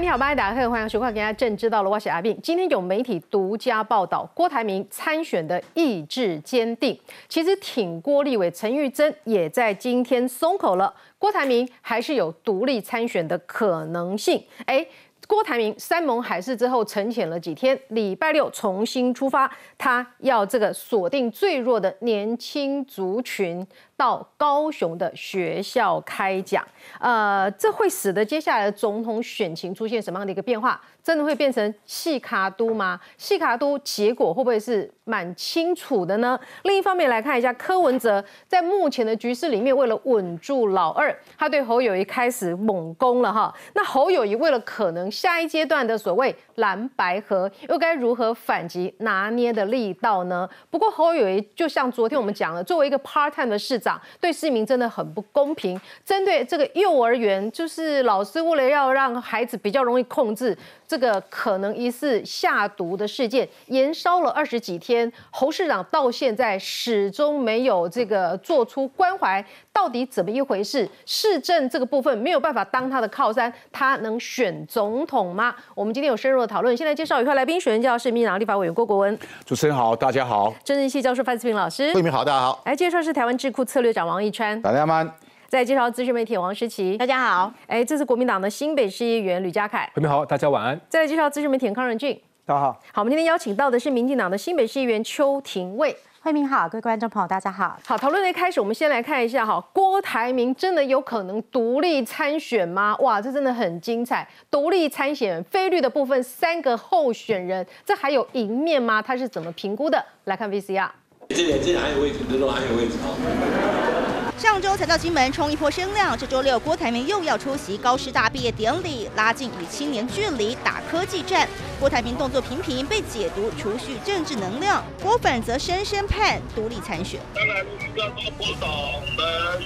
你好，大家好，欢迎收看《今天正知道了》，我是阿斌。今天有媒体独家报道，郭台铭参选的意志坚定。其实挺郭立伟陈玉珍也在今天松口了，郭台铭还是有独立参选的可能性。哎。郭台铭山盟海誓之后沉潜了几天，礼拜六重新出发，他要这个锁定最弱的年轻族群。到高雄的学校开讲，呃，这会使得接下来的总统选情出现什么样的一个变化？真的会变成细卡都吗？细卡都结果会不会是蛮清楚的呢？另一方面来看一下柯文哲在目前的局势里面，为了稳住老二，他对侯友谊开始猛攻了哈。那侯友谊为了可能下一阶段的所谓蓝白河，又该如何反击拿捏的力道呢？不过侯友谊就像昨天我们讲了，作为一个 part time 的市长。对市民真的很不公平。针对这个幼儿园，就是老师为了要让孩子比较容易控制这个可能疑似下毒的事件，延烧了二十几天。侯市长到现在始终没有这个做出关怀，到底怎么一回事？市政这个部分没有办法当他的靠山，他能选总统吗？我们今天有深入的讨论。现在介绍一块来宾，选人教是民党立法委员郭国文。主持人好，大家好。政治系教授范思平老师。慧明好，大家好。来介绍是台湾智库策略长王一川。大家好。再介绍资深媒体王诗琪。大家好。哎，这是国民党的新北市议员吕家凯。慧明好，大家晚安。再来介绍资深媒体康仁俊。大家好。好，我们今天邀请到的是民进党的新北市议员邱廷卫。慧明好，各位观众朋友，大家好。好，讨论的一开始，我们先来看一下哈，郭台铭真的有可能独立参选吗？哇，这真的很精彩。独立参选，菲律的部分三个候选人，这还有赢面吗？他是怎么评估的？来看 VCR。这里这里还有位置，这都还有位置啊。上周才到金门冲一波声量，这周六郭台铭又要出席高师大毕业典礼，拉近与青年距离，打科技战。郭台铭动作频频被解读储蓄政治能量，郭粉则深深盼独立参选。当然，要说郭董们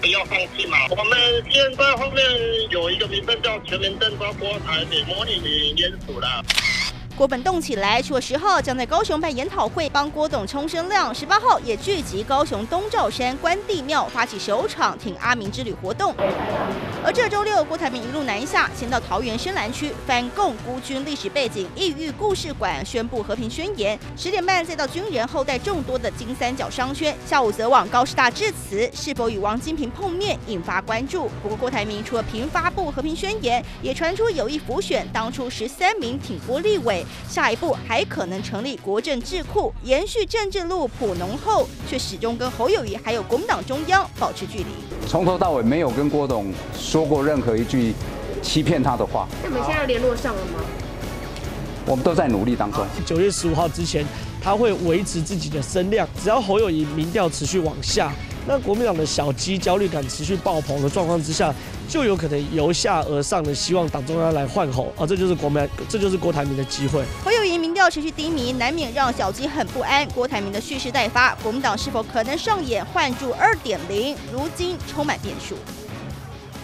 不要放弃嘛。我们现在后面有一个名称叫全民政招郭台铭模拟联署了。郭本动起来，除了十号将在高雄办研讨会，帮郭董冲声量；十八号也聚集高雄东照山关帝庙，发起首场挺阿明之旅活动。而这周六，郭台铭一路南下，先到桃园深蓝区翻共孤军历史背景异域故事馆，宣布和平宣言。十点半再到军人后代众多的金三角商圈，下午则往高师大致辞，是否与王金平碰面引发关注。不过郭台铭除了频发布和平宣言，也传出有意浮选当初十三名挺郭立委。下一步还可能成立国政智库，延续政治路谱浓厚，却始终跟侯友谊还有国民党中央保持距离。从头到尾没有跟郭董说过任何一句欺骗他的话。那我们现在联络上了吗？我们都在努力当中。九月十五号之前，他会维持自己的声量，只要侯友谊民调持续往下。那国民党的小鸡焦虑感持续爆棚的状况之下，就有可能由下而上的希望党中央来换候啊，这就是国民，这就是郭台铭的机会。侯友谊民调持续低迷，难免让小鸡很不安。郭台铭的蓄势待发，国民党是否可能上演换柱二点零？如今充满变数。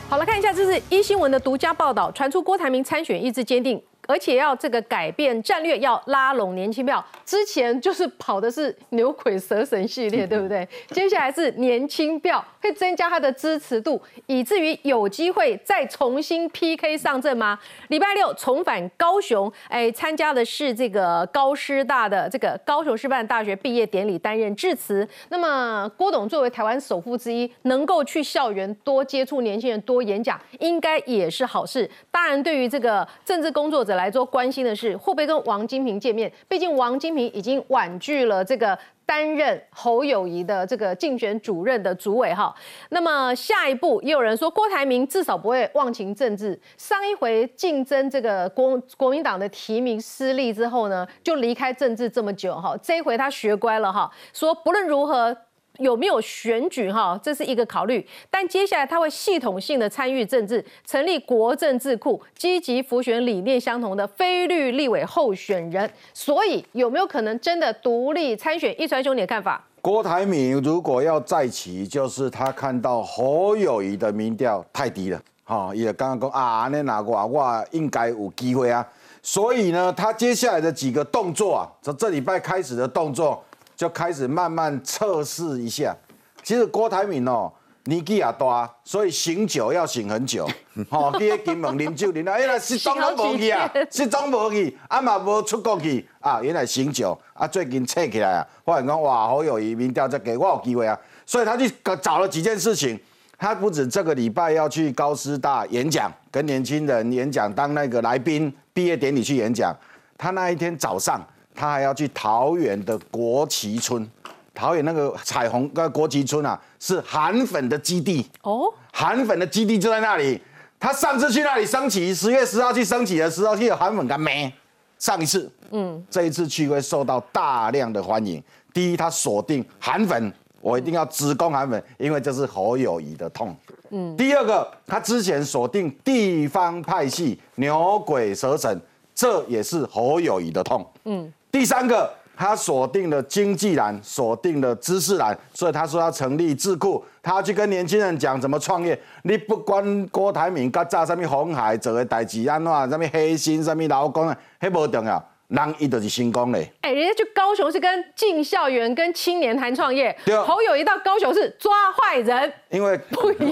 好了，看一下，这是一新闻的独家报道，传出郭台铭参选意志坚定。而且要这个改变战略，要拉拢年轻票。之前就是跑的是牛鬼蛇神系列，对不对？接下来是年轻票，会增加他的支持度，以至于有机会再重新 PK 上阵吗？礼拜六重返高雄，哎，参加的是这个高师大的这个高雄师范大学毕业典礼，担任致辞。那么郭董作为台湾首富之一，能够去校园多接触年轻人，多演讲，应该也是好事。当然，对于这个政治工作者，来做关心的是会不会跟王金平见面？毕竟王金平已经婉拒了这个担任侯友谊的这个竞选主任的主委哈。那么下一步也有人说郭台铭至少不会忘情政治。上一回竞争这个国国民党的提名失利之后呢，就离开政治这么久哈。这一回他学乖了哈，说不论如何。有没有选举哈？这是一个考虑，但接下来他会系统性的参与政治，成立国政智库，积极辅选理念相同的非律立委候选人。所以有没有可能真的独立参选？一传兄，你的看法？郭台铭如果要再起，就是他看到侯友谊的民调太低了，哈，也刚刚讲啊，那哪个我应该有机会啊。所以呢，他接下来的几个动作啊，从这礼拜开始的动作。就开始慢慢测试一下。其实郭台铭哦，年纪也大，所以醒酒要醒很久。吼、哦，去迄金门啉酒啉到，哎呀，失踪拢无去啊，失踪无去，啊嘛无出国去啊，原来醒酒啊，最近醒起来啊，发现讲哇，好友谊民调这给我有机会啊，所以他去找了几件事情。他不止这个礼拜要去高师大演讲，跟年轻人演讲，当那个来宾，毕业典礼去演讲。他那一天早上，他还要去桃园的国旗村。桃园那个彩虹跟国旗村啊，是韩粉的基地哦。韩粉的基地就在那里。他上次去那里升旗，十月十号去升旗的时候，去有韩粉干没？上一次，嗯，这一次去会受到大量的欢迎。第一，他锁定韩粉，我一定要直攻韩粉，因为这是侯友谊的痛。嗯。第二个，他之前锁定地方派系，牛鬼蛇神，这也是侯友谊的痛。嗯。第三个。他锁定了经济栏，锁定了知识栏，所以他说要成立智库，他要去跟年轻人讲怎么创业。你不管郭台铭甲炸什么红海做的代志安怎，什么黑心，什么劳工啊，迄无重要。人伊就是成功嘞！哎，人家去高雄是跟进校园、跟青年谈创业。对侯友谊到高雄是抓坏人，因为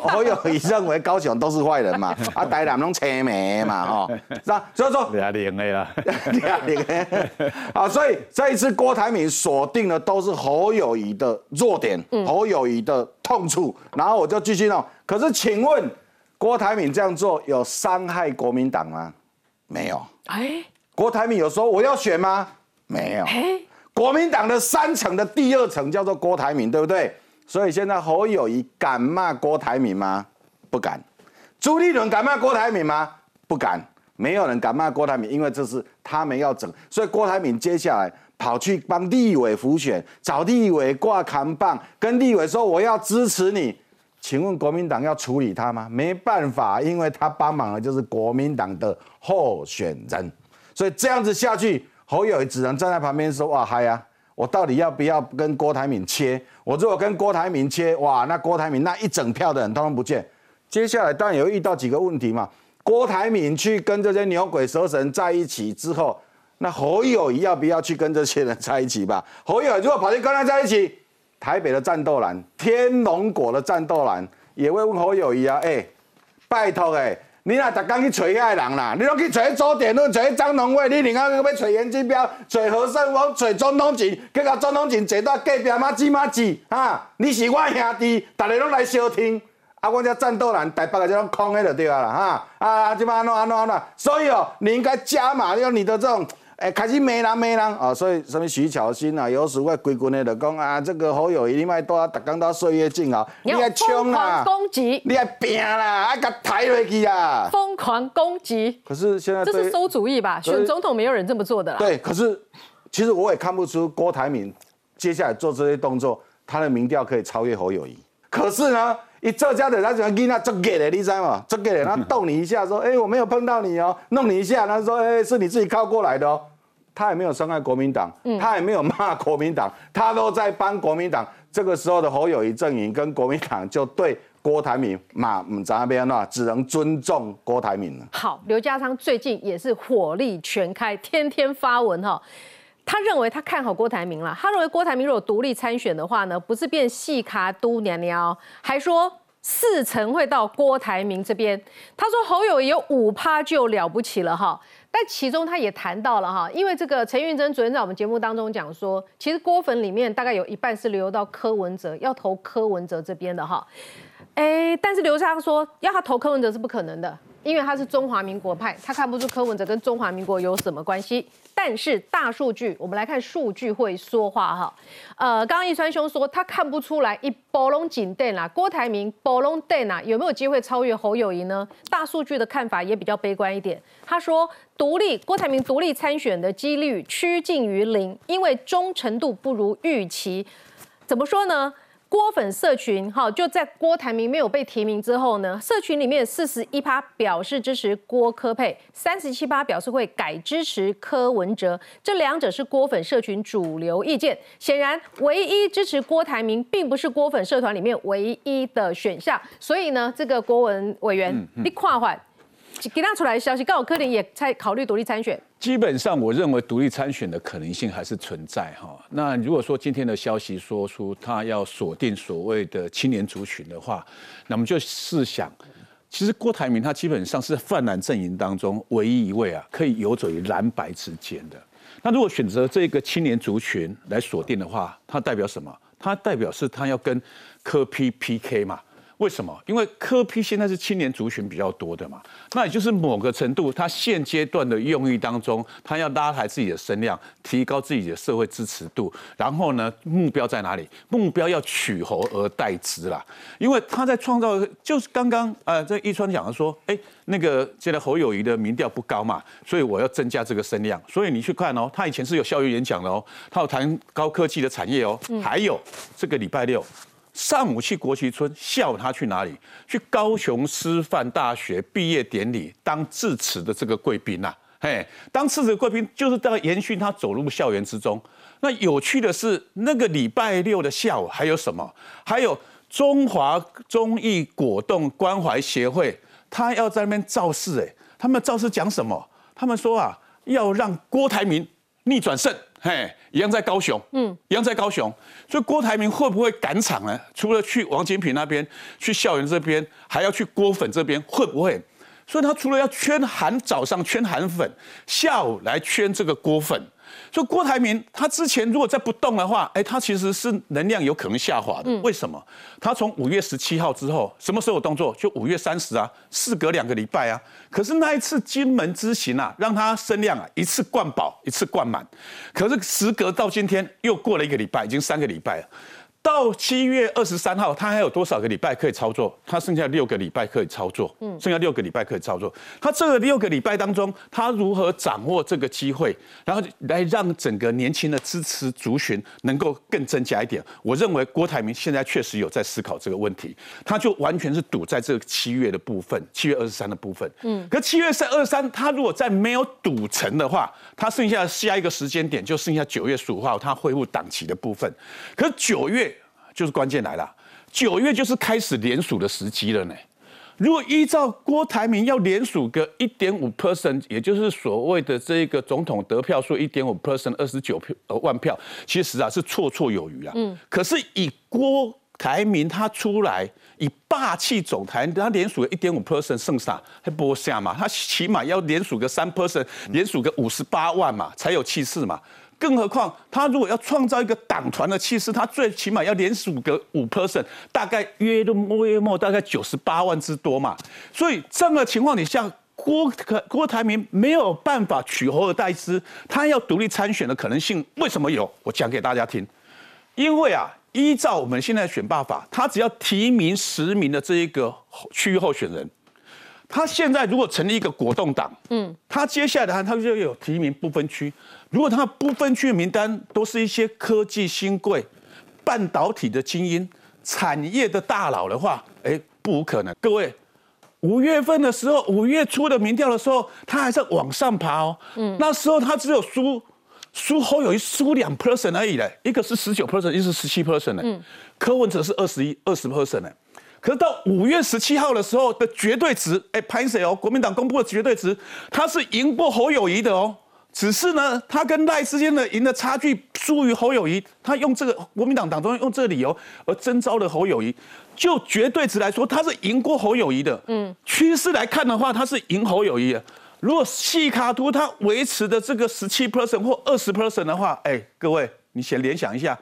侯友谊认为高雄都是坏人嘛，啊，台南拢车眉嘛，吼，是吧？所以说俩零的啦，俩零的。啊，所以这一次郭台铭锁定的都是侯友谊的弱点，侯友谊的痛处，然后我就继续弄。可是，请问郭台铭这样做有伤害国民党吗？没有。哎。郭台铭有说我要选吗？没有。国民党的三层的第二层叫做郭台铭，对不对？所以现在侯友谊敢骂郭台铭吗？不敢。朱立伦敢骂郭台铭吗？不敢。没有人敢骂郭台铭，因为这是他们要整。所以郭台铭接下来跑去帮立委辅选，找立委挂扛棒，跟立委说我要支持你。请问国民党要处理他吗？没办法，因为他帮忙的就是国民党的候选人。所以这样子下去，侯友谊只能站在旁边说：“哇嗨呀，我到底要不要跟郭台铭切？我如果跟郭台铭切，哇，那郭台铭那一整票的人通通不见。接下来当然有遇到几个问题嘛。郭台铭去跟这些牛鬼蛇神在一起之后，那侯友谊要不要去跟这些人在一起吧？侯友谊如果跑去跟他在一起，台北的战斗蓝、天龙果的战斗蓝也会问侯友谊啊：哎，拜托哎。”你若逐工去找遐个人啦，你拢去找周点论，找张龙伟，你另外要找严金彪，找何胜峰，找总统锦，结果总统锦坐到隔壁嘛子麻子，哈，你是我兄弟，逐个拢来收听，啊，我这战斗人台北个遮拢空的就对啊啦，哈，啊，即摆安怎安怎安怎，所以哦，你应该加码，用你的这种。哎，开始骂人骂人啊！所以什么徐巧芯啊，有时会规群的就讲啊，这个好友一定卖多，逐工到岁月静好，你要冲啊，攻击，你要拼啦，啊甲抬落去啊，疯狂攻击。可是现在这是馊主意吧？选总统没有人这么做的啦。对，可是其实我也看不出郭台铭接下来做这些动作，他的民调可以超越侯友谊。可是呢？一做家的，他喜欢跟他做给的，你知道吗？做给的，他逗你一下，说：“哎，我没有碰到你哦。”弄你一下，他说：“哎，是你自己靠过来的哦。”他也没有伤害国民党，他也没有骂国民党，他都在帮国民党。这个时候的侯友谊阵营跟国民党就对郭台铭骂唔咋边那，只能尊重郭台铭了。好，刘家昌最近也是火力全开，天天发文哈。他认为他看好郭台铭了。他认为郭台铭如果独立参选的话呢，不是变细卡都娘娘，还说四成会到郭台铭这边。他说侯友有五趴就了不起了哈。但其中他也谈到了哈，因为这个陈运珍昨天在我们节目当中讲说，其实郭粉里面大概有一半是流到柯文哲，要投柯文哲这边的哈。哎，但是刘昌说要他投柯文哲是不可能的。因为他是中华民国派，他看不出柯文哲跟中华民国有什么关系。但是大数据，我们来看数据会说话哈。呃，刚刚易川兄说他看不出来一波龙井电啦，郭台铭波龙电啊，有没有机会超越侯友谊呢？大数据的看法也比较悲观一点。他说独立郭台铭独立参选的几率趋近于零，因为忠诚度不如预期。怎么说呢？郭粉社群，哈，就在郭台铭没有被提名之后呢，社群里面四十一趴表示支持郭科佩，三十七趴表示会改支持柯文哲，这两者是郭粉社群主流意见。显然，唯一支持郭台铭，并不是郭粉社团里面唯一的选项。所以呢，这个郭文委员，你跨换给他出来的消息，刚好柯林也在考虑独立参选。基本上，我认为独立参选的可能性还是存在哈。那如果说今天的消息说出他要锁定所谓的青年族群的话，那么就试想，其实郭台铭他基本上是泛蓝阵营当中唯一一位啊，可以游走于蓝白之间的。那如果选择这个青年族群来锁定的话，它代表什么？它代表是他要跟柯 P PK 嘛？为什么？因为科批现在是青年族群比较多的嘛，那也就是某个程度，他现阶段的用意当中，他要拉抬自己的声量，提高自己的社会支持度，然后呢，目标在哪里？目标要取侯而代之啦。因为他在创造，就是刚刚呃，这一川讲的说，哎，那个现在侯友谊的民调不高嘛，所以我要增加这个声量。所以你去看哦，他以前是有校园演讲的哦，他有谈高科技的产业哦，还有这个礼拜六。上午去国旗村，下午他去哪里？去高雄师范大学毕业典礼当致辞的这个贵宾呐，嘿，当致辞贵宾就是在延续他走入校园之中。那有趣的是，那个礼拜六的下午还有什么？还有中华中艺果冻关怀协会，他要在那边造势，哎，他们造势讲什么？他们说啊，要让郭台铭逆转胜。嘿，一样在高雄，嗯，一样在高雄，所以郭台铭会不会赶场呢？除了去王金平那边，去校园这边，还要去郭粉这边，会不会？所以他除了要圈韩，早上圈韩粉，下午来圈这个郭粉。所以郭台铭他之前如果再不动的话，哎，他其实是能量有可能下滑的。为什么？他从五月十七号之后，什么时候有动作？就五月三十啊，事隔两个礼拜啊。可是那一次金门之行啊，让他声量啊一次灌饱，一次灌满。可是时隔到今天又过了一个礼拜，已经三个礼拜了。到七月二十三号，他还有多少个礼拜可以操作？他剩下六个礼拜可以操作，嗯，剩下六个礼拜可以操作。他这个六个礼拜当中，他如何掌握这个机会，然后来让整个年轻的支持族群能够更增加一点？我认为郭台铭现在确实有在思考这个问题，他就完全是赌在这个七月的部分，七月二十三的部分。嗯，可七月三二三，他如果再没有赌成的话，他剩下下一个时间点就剩下九月十五号，他恢复档期的部分。可九月。就是关键来了，九月就是开始联署的时机了呢。如果依照郭台铭要联署个一点五 percent，也就是所谓的这个总统得票数一点五 percent，二十九票呃万票，其实啊是绰绰有余啊。嗯。可是以郭台铭他出来以霸气总台，他连署个一点五 percent 剩下还不下嘛？他起码要连署个三 percent，连署个五十八万嘛，才有气势嘛。更何况，他如果要创造一个党团的气势，他最起码要连署个五 percent，大概约的约莫大概九十八万之多嘛。所以这样的情况底下，郭可郭台铭没有办法取侯而代之，他要独立参选的可能性为什么有？我讲给大家听。因为啊，依照我们现在选罢法，他只要提名十名的这一个区域候选人。他现在如果成立一个果冻党，嗯，他接下来他就有提名不分区。如果他不分区的名单都是一些科技新贵、半导体的精英、产业的大佬的话，哎，不无可能。各位，五月份的时候，五月初的民调的时候，他还在往上爬哦。嗯，那时候他只有输输后有一输两 percent 而已嘞，一个是十九 percent，一个是十七 percent 呢。嗯，柯文哲是二十一二十 percent 呢。可是到五月十七号的时候的绝对值，哎，潘谁哦？国民党公布的绝对值，他是赢过侯友谊的哦。只是呢，他跟赖之间的赢的差距输于侯友谊，他用这个国民党党中央用这个理由而征召了侯友谊。就绝对值来说，他是赢过侯友谊的。嗯，趋势来看的话，他是赢侯友谊的。如果细卡图他维持的这个十七 percent 或二十 percent 的话，哎，各位，你先联想一下，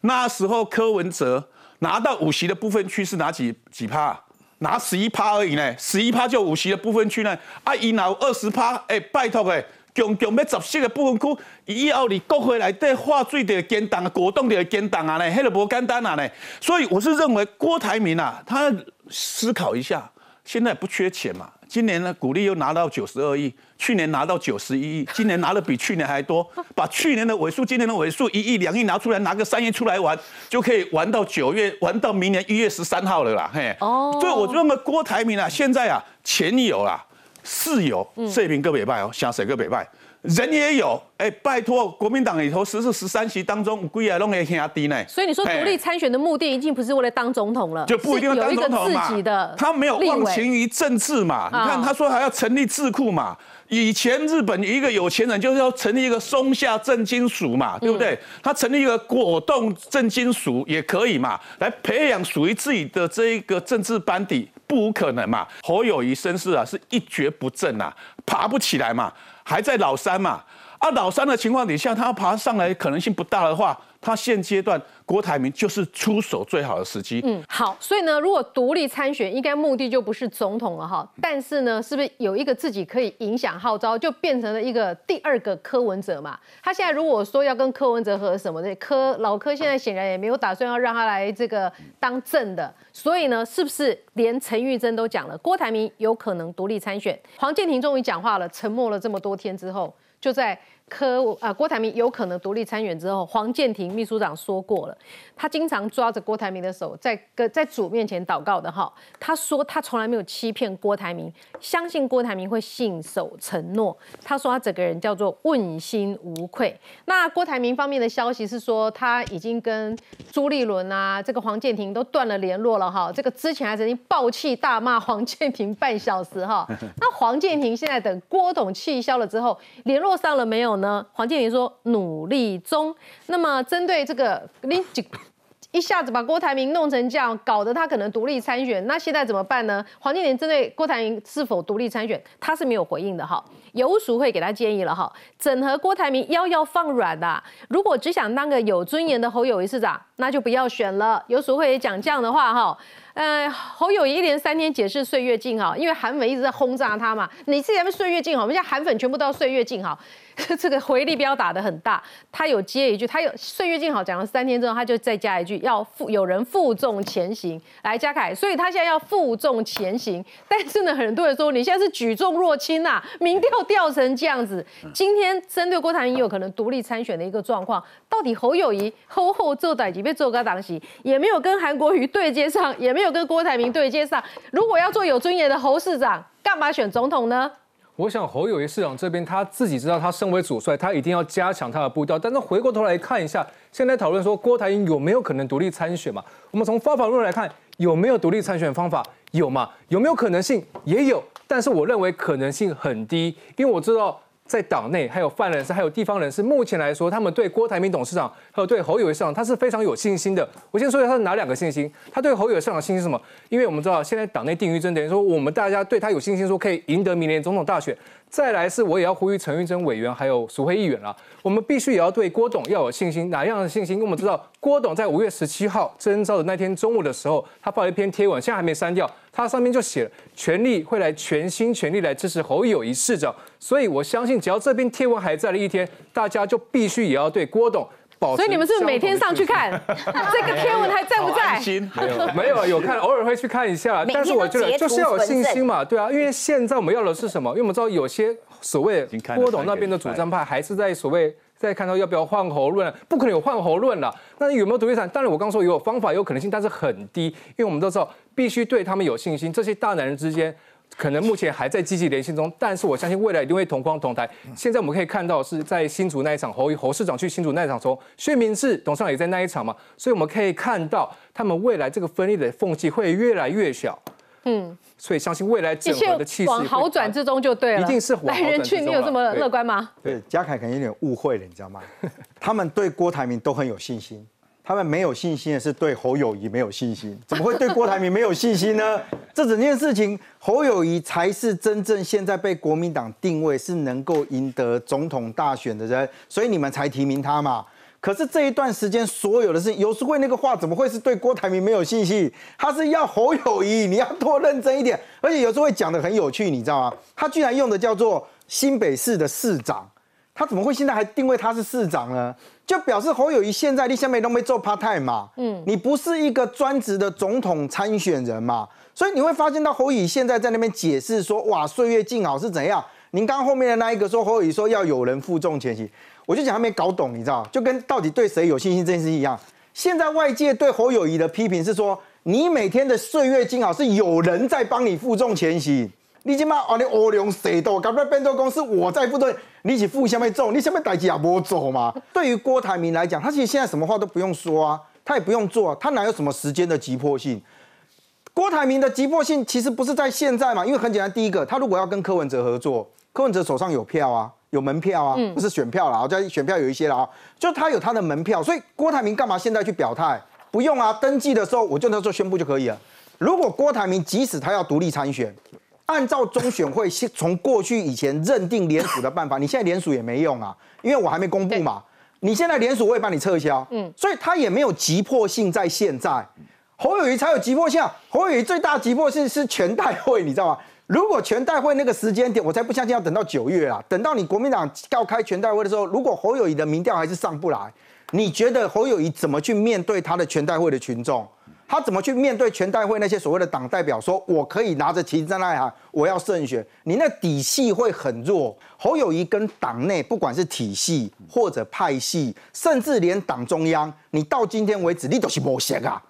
那时候柯文哲。拿到五席的部分区是哪几几趴？拿十一趴而已呢，十一趴就五席的部分区呢。啊，伊拿二十趴，哎，拜托哎，强强要十席的部分区，以后你国会来对划水的建档啊，果冻的简单啊呢，迄个无简单啊呢。所以我是认为郭台铭啊，他思考一下，现在不缺钱嘛。今年呢，股利又拿到九十二亿，去年拿到九十一亿，今年拿的比去年还多，把去年的尾数、今年的尾数一亿、两亿拿出来，拿个三亿出来玩，就可以玩到九月，玩到明年一月十三号了啦，嘿。哦。所以我认为郭台铭啊，现在啊，钱有啦，事有，这平个北拜哦，想谁个北拜，人也有，哎，拜托，国民党里头十四十三席当中，归啊拢会兄弟呢。所以你说独立参选的目的，已经不是为了当总统了，就不一定要当总统嘛。他没有忘情于政治嘛？你看他说还要成立智库嘛？以前日本一个有钱人就是要成立一个松下正金属嘛，对不对？他成立一个果冻正金属也可以嘛，来培养属于自己的这一个政治班底，不无可能嘛。侯友谊身世啊是一蹶不振啊，爬不起来嘛，还在老三嘛。啊，老三的情况底下，他要爬上来可能性不大的话，他现阶段郭台铭就是出手最好的时机。嗯，好，所以呢，如果独立参选，应该目的就不是总统了哈。但是呢，是不是有一个自己可以影响号召，就变成了一个第二个柯文哲嘛？他现在如果说要跟柯文哲和什么的，柯老柯现在显然也没有打算要让他来这个当正的，所以呢，是不是连陈玉珍都讲了，郭台铭有可能独立参选？黄建庭终于讲话了，沉默了这么多天之后。就在柯啊郭台铭有可能独立参选之后，黄建庭秘书长说过了，他经常抓着郭台铭的手，在跟在主面前祷告的哈。他说他从来没有欺骗郭台铭，相信郭台铭会信守承诺。他说他整个人叫做问心无愧。那郭台铭方面的消息是说，他已经跟朱立伦啊，这个黄建庭都断了联络了哈。这个之前还曾经暴气大骂黄建庭半小时哈。那黄建庭现在等郭董气消了之后，联络。上了没有呢？黄建林说努力中。那么针对这个，你一下子把郭台铭弄成这样，搞得他可能独立参选，那现在怎么办呢？黄建林针对郭台铭是否独立参选，他是没有回应的哈。游淑会给他建议了哈，整合郭台铭腰要放软的。如果只想当个有尊严的侯友谊市长，那就不要选了。游淑会也讲这样的话哈。呃，侯友一连三天解释岁月静好，因为韩粉一直在轰炸他嘛。你自己在岁月静好，我们现在韩粉全部都要岁月静好，这个回力标打得很大。他有接一句，他有岁月静好讲了三天之后，他就再加一句，要负有人负重前行来嘉凯，所以他现在要负重前行。但是呢，很多人说你现在是举重若轻呐，民调掉成这样子。今天针对郭台铭有可能独立参选的一个状况，到底侯友谊后后做歹几被做个党席，也没有跟韩国瑜对接上，也没有。跟郭台铭对接上，如果要做有尊严的侯市长，干嘛选总统呢？我想侯友谊市长这边他自己知道，他身为主帅，他一定要加强他的步调。但是回过头来看一下，现在讨论说郭台铭有没有可能独立参选嘛？我们从方法论来看，有没有独立参选方法？有嘛？有没有可能性？也有。但是我认为可能性很低，因为我知道。在党内还有犯人士，还有地方人士，目前来说，他们对郭台铭董事长还有对侯友宜市长，他是非常有信心的。我先说一下他是哪两个信心。他对侯友宜市长信心是什么？因为我们知道现在党内定于真，等于说我们大家对他有信心，说可以赢得明年总统大选。再来是，我也要呼吁陈玉珍委员还有苏惠议员了，我们必须也要对郭董要有信心。哪样的信心？因为我们知道郭董在五月十七号征召的那天中午的时候，他发了一篇贴文，现在还没删掉，他上面就写了全力会来全心全力来支持侯友谊市长。所以我相信，只要这篇贴文还在的一天，大家就必须也要对郭董。所以你们是不是每天上去看 这个天文还在不在？没有没有有看，偶尔会去看一下。但是我觉得就是要有信心嘛，对啊，因为现在我们要的是什么？因为我们知道有些所谓郭董那边的主战派还是在所谓在看到要不要换喉论，不可能有换喉论了。那有没有独立产？当然我刚说有方法有可能性，但是很低，因为我们都知道必须对他们有信心。这些大男人之间。可能目前还在积极联系中，但是我相信未来一定会同框同台。现在我们可以看到是在新竹那一场，侯侯市长去新竹那一场中，薛明志董事长也在那一场嘛，所以我们可以看到他们未来这个分裂的缝隙会越来越小。嗯，所以相信未来整个的气势往好转之中就对了，一定是来人去，你有这么乐观吗？对，嘉凯可能有点误会了，你知道吗？他们对郭台铭都很有信心。他们没有信心的是对侯友谊没有信心，怎么会对郭台铭没有信心呢？这整件事情，侯友谊才是真正现在被国民党定位是能够赢得总统大选的人，所以你们才提名他嘛。可是这一段时间所有的事情，游淑慧那个话怎么会是对郭台铭没有信心？他是要侯友谊，你要多认真一点。而且游淑慧讲的很有趣，你知道吗？他居然用的叫做新北市的市长，他怎么会现在还定位他是市长呢？就表示侯友谊现在你下面都没做 part time 嘛，嗯，你不是一个专职的总统参选人嘛，所以你会发现到侯友谊现在在那边解释说，哇，岁月静好是怎样？您刚后面的那一个说侯友谊说要有人负重前行，我就讲他没搞懂，你知道就跟到底对谁有信心这件事一样。现在外界对侯友谊的批评是说，你每天的岁月静好是有人在帮你负重前行，你今嘛哦，你欧量谁多，搞不变做公司我在负责，你是负下面做，你下面代志也无做嘛。对于郭台铭来讲，他其实现在什么话都不用说啊，他也不用做，他哪有什么时间的急迫性？郭台铭的急迫性其实不是在现在嘛，因为很简单，第一个，他如果要跟柯文哲合作，柯文哲手上有票啊，有门票啊，不是选票啦，在选票有一些了啊，就他有他的门票，所以郭台铭干嘛现在去表态？不用啊，登记的时候我就那时候宣布就可以了。如果郭台铭即使他要独立参选，按照中选会从过去以前认定联署的办法，你现在联署也没用啊，因为我还没公布嘛。你现在联署我也帮你撤销，嗯，所以他也没有急迫性在现在。侯友谊才有急迫性，侯友谊最大急迫性是全代会，你知道吗？如果全代会那个时间点，我才不相信要等到九月啊，等到你国民党要开全代会的时候，如果侯友谊的民调还是上不来，你觉得侯友谊怎么去面对他的全代会的群众？他怎么去面对全代会那些所谓的党代表？说我可以拿着旗在那喊，我要胜选，你那底气会很弱。侯友谊跟党内不管是体系或者派系，甚至连党中央，你到今天为止，你都是无协啊。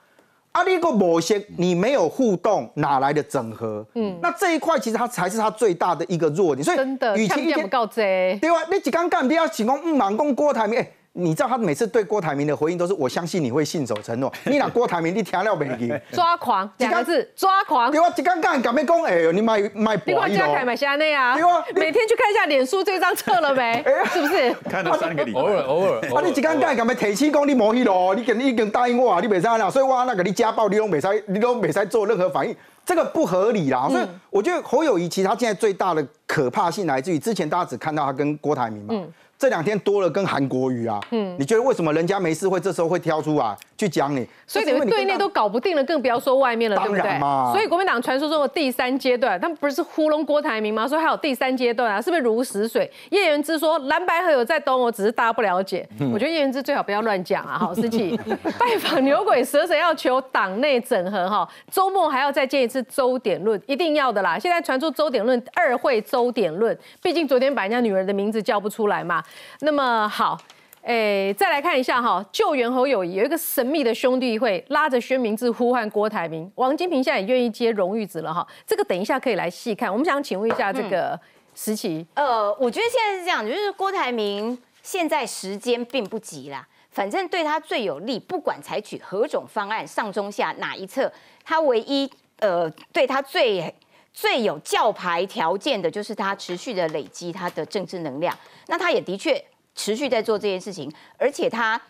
啊，你个某些你没有互动，哪来的整合？嗯，那这一块其实它才是它最大的一个弱点。所以真的，与其一天不告这，对啊，你只刚干，你要请功，嗯，满公郭台铭，哎。你知道他每次对郭台铭的回应都是我相信你会信守承诺。你拿郭台铭，你听了没？抓狂两个字，抓狂。对啊，一刚刚敢没讲？哎呦，你买买你管家凯买虾内啊？对啊，每天去看一下脸书这张撤了没？是不是？看了三个礼拜，偶尔偶尔。啊，你一刚刚敢没提起讲你冇去咯？你肯定已经答应我啊，你没使啦。所以我那个你家暴，你都没使，你都没使做任何反应，这个不合理啦。所以我觉得侯友谊其实他现在最大的可怕性来自于之前大家只看到他跟郭台铭嘛。这两天多了跟韩国语啊，嗯，你觉得为什么人家没事会这时候会挑出来去讲你？所以你们对内都搞不定了，更不要说外面了，对不对？所以国民党传说中的第三阶段，他们不是糊弄郭台铭吗？说还有第三阶段啊，是不是如死水？叶元之说蓝白河有在东，我只是大家不了解。我觉得叶元之最好不要乱讲啊，好，思琪 拜访牛鬼蛇神要求党内整合哈，周末还要再见一次周点论，一定要的啦。现在传出周点论二会周点论，毕竟昨天把人家女儿的名字叫不出来嘛。那么好，诶，再来看一下哈，救援侯友谊有一个神秘的兄弟会拉着宣明志呼唤郭台铭，王金平现在也愿意接荣誉子了哈。这个等一下可以来细看。我们想请问一下这个时期，呃，我觉得现在是这样，就是郭台铭现在时间并不急啦，反正对他最有利，不管采取何种方案，上中下哪一侧，他唯一呃对他最。最有教牌条件的就是他持续的累积他的政治能量，那他也的确持续在做这件事情，而且他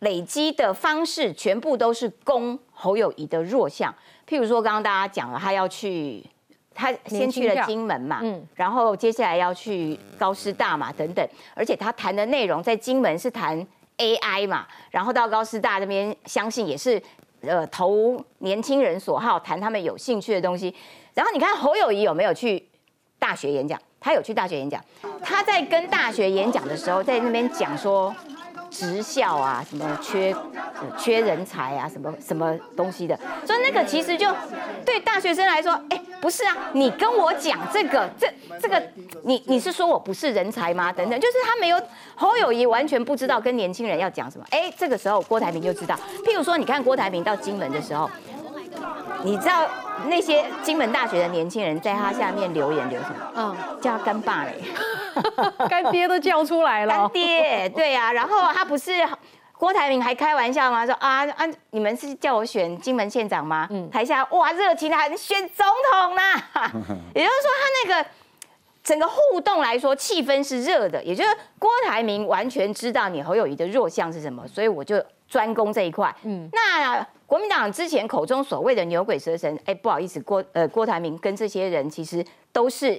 累积的方式全部都是攻侯友谊的弱项，譬如说刚刚大家讲了，他要去，他先去了金门嘛，嗯，然后接下来要去高师大嘛，等等，而且他谈的内容在金门是谈 AI 嘛，然后到高师大那边，相信也是呃投年轻人所好，谈他们有兴趣的东西。然后你看侯友谊有没有去大学演讲？他有去大学演讲。他在跟大学演讲的时候，在那边讲说，职校啊，什么缺缺人才啊，什么什么东西的。所以那个其实就对大学生来说，哎，不是啊，你跟我讲这个，这这个，你你是说我不是人才吗？等等，就是他没有侯友谊完全不知道跟年轻人要讲什么。哎，这个时候郭台铭就知道。譬如说，你看郭台铭到金门的时候。你知道那些金门大学的年轻人在他下面留言留什么？嗯，叫他干爸嘞，干爹都叫出来了。干爹，对呀。然后他不是郭台铭还开玩笑吗？说啊啊，你们是叫我选金门县长吗？嗯，台下哇热情的喊选总统啦。也就是说，他那个整个互动来说，气氛是热的。也就是郭台铭完全知道你侯友谊的弱项是什么，所以我就专攻这一块。嗯，那。国民党之前口中所谓的牛鬼蛇神，哎，不好意思，郭呃郭台铭跟这些人其实都是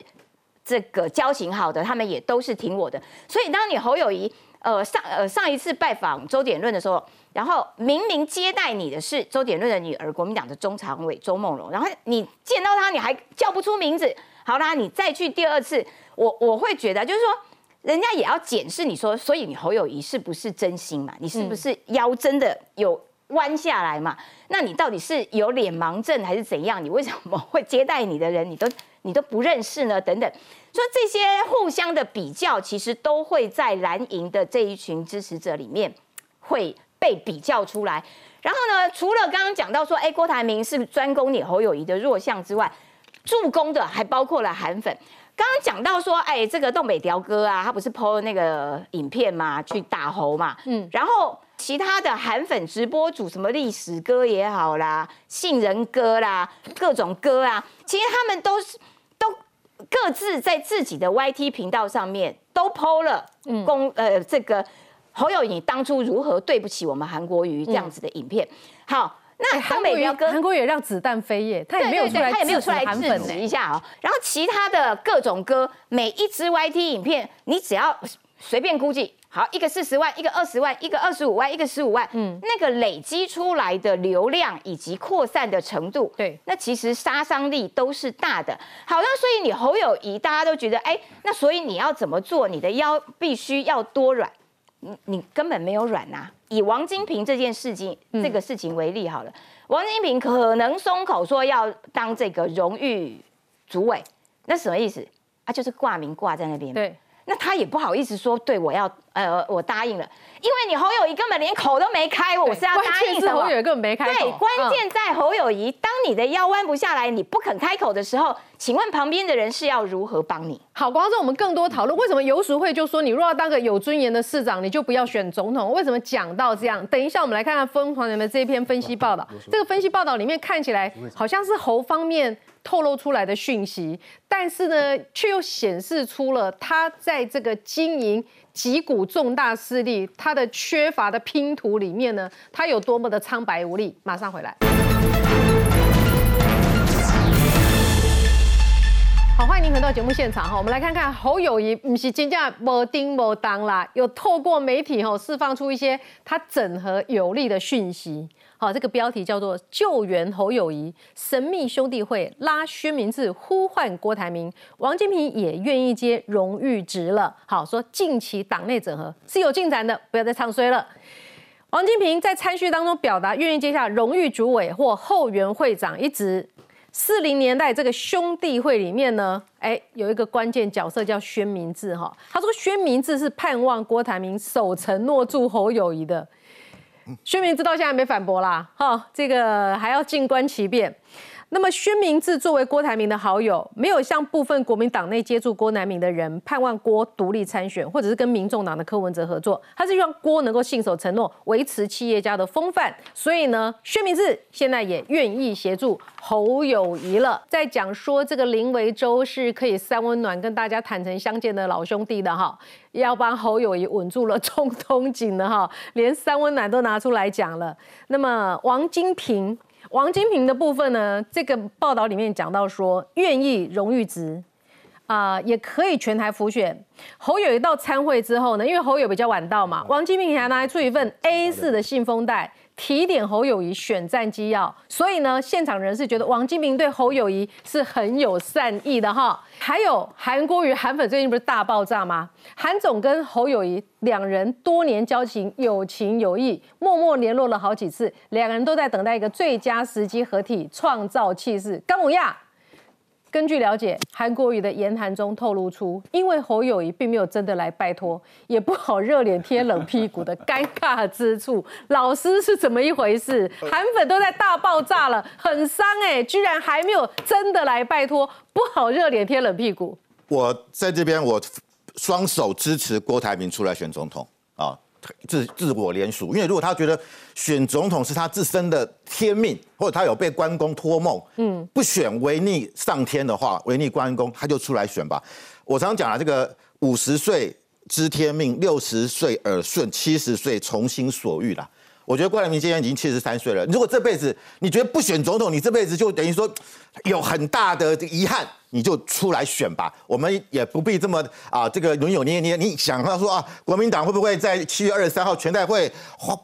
这个交情好的，他们也都是挺我的。所以当你侯友谊呃上呃上一次拜访周点论的时候，然后明明接待你的是周点论的女儿，国民党的中常委周梦荣，然后你见到他你还叫不出名字，好啦，你再去第二次，我我会觉得就是说，人家也要检视你说，所以你侯友谊是不是真心嘛？你是不是腰真的有？弯下来嘛？那你到底是有脸盲症还是怎样？你为什么会接待你的人，你都你都不认识呢？等等，说这些互相的比较，其实都会在蓝营的这一群支持者里面会被比较出来。然后呢，除了刚刚讲到说，哎，郭台铭是专攻你侯友谊的弱项之外，助攻的还包括了韩粉。刚刚讲到说，哎，这个东北雕哥啊，他不是 PO 那个影片嘛，去打猴嘛，嗯，然后其他的韩粉直播主，什么历史歌也好啦，杏仁歌啦，各种歌啊，其实他们都是都各自在自己的 YT 频道上面都 PO 了公呃这个侯友宜当初如何对不起我们韩国瑜这样子的影片。好。那韩国也韩国也让子弹飞耶，他也没有出来，他也没有出来制止一下啊。然后其他的各种歌，每一支 YT 影片，你只要随便估计，好一个四十万，一个二十万，一个二十五万，一个十五万，嗯，那个累积出来的流量以及扩散的程度，对，那其实杀伤力都是大的。好，那所以你侯友谊，大家都觉得，哎，那所以你要怎么做？你的腰必须要多软。你你根本没有软呐！以王金平这件事情这个事情为例好了，王金平可能松口说要当这个荣誉主委，那什么意思？啊，就是挂名挂在那边。对，那他也不好意思说，对我要呃，我答应了。因为你侯友谊根本连口都没开，我是要答应什么？侯友谊根本没开口。对，关键在侯友谊，当你的腰弯不下来，你不肯开口的时候，请问旁边的人是要如何帮你？好，光众，我们更多讨论为什么游淑慧就说，你若要当个有尊严的市长，你就不要选总统。为什么讲到这样？等一下我们来看看疯狂人的这篇分析报道。这个分析报道里面看起来好像是侯方面透露出来的讯息，但是呢，却又显示出了他在这个经营。几股重大势力，它的缺乏的拼图里面呢，它有多么的苍白无力？马上回来。好，欢迎您回到节目现场哈，我们来看看侯友谊，不是真正无丁无当啦，有透过媒体哈释放出一些他整合有力的讯息。好，这个标题叫做“救援侯友谊，神秘兄弟会拉薛明志呼唤郭台铭，王金平也愿意接荣誉职了。”好，说近期党内整合是有进展的，不要再唱衰了。王金平在参叙当中表达愿意接下荣誉主委或后援会长一职。四零年代这个兄弟会里面呢，哎，有一个关键角色叫薛明志哈。他说薛明志是盼望郭台铭守承诺助侯友谊的。薛明知道现在没反驳啦，哈，这个还要静观其变。那么，薛明志作为郭台铭的好友，没有向部分国民党内接触郭台铭的人盼望郭独立参选，或者是跟民众党的柯文哲合作，他是希望郭能够信守承诺，维持企业家的风范。所以呢，薛明志现在也愿意协助侯友谊了。在讲说这个林维洲是可以三温暖，跟大家坦诚相见的老兄弟的哈，要帮侯友谊稳住了中东锦的哈，连三温暖都拿出来讲了。那么，王金平。王金平的部分呢？这个报道里面讲到说，愿意荣誉值啊，也可以全台复选。侯友一到参会之后呢，因为侯友比较晚到嘛，王金平还拿出一份 A 四的信封袋。提点侯友谊选战机要，所以呢，现场人士觉得王金平对侯友谊是很有善意的哈。还有韩国瑜韩粉最近不是大爆炸吗？韩总跟侯友谊两人多年交情，有情有义，默默联络了好几次，两人都在等待一个最佳时机合体，创造气势。甘姆亚。根据了解，韩国瑜的言谈中透露出，因为侯友谊并没有真的来拜托，也不好热脸贴冷屁股的尴尬之处。老师是怎么一回事？韩粉都在大爆炸了，很伤哎，居然还没有真的来拜托，不好热脸贴冷屁股。我在这边，我双手支持郭台铭出来选总统啊。自自我联署，因为如果他觉得选总统是他自身的天命，或者他有被关公托梦，嗯，不选违逆上天的话，违逆关公，他就出来选吧。我常常讲啊，这个五十岁知天命，六十岁耳顺，七十岁从心所欲啦。我觉得郭台铭今年已经七十三岁了。如果这辈子你觉得不选总统，你这辈子就等于说有很大的遗憾，你就出来选吧。我们也不必这么啊，这个扭扭捏捏。你想他说啊，国民党会不会在七月二十三号全代会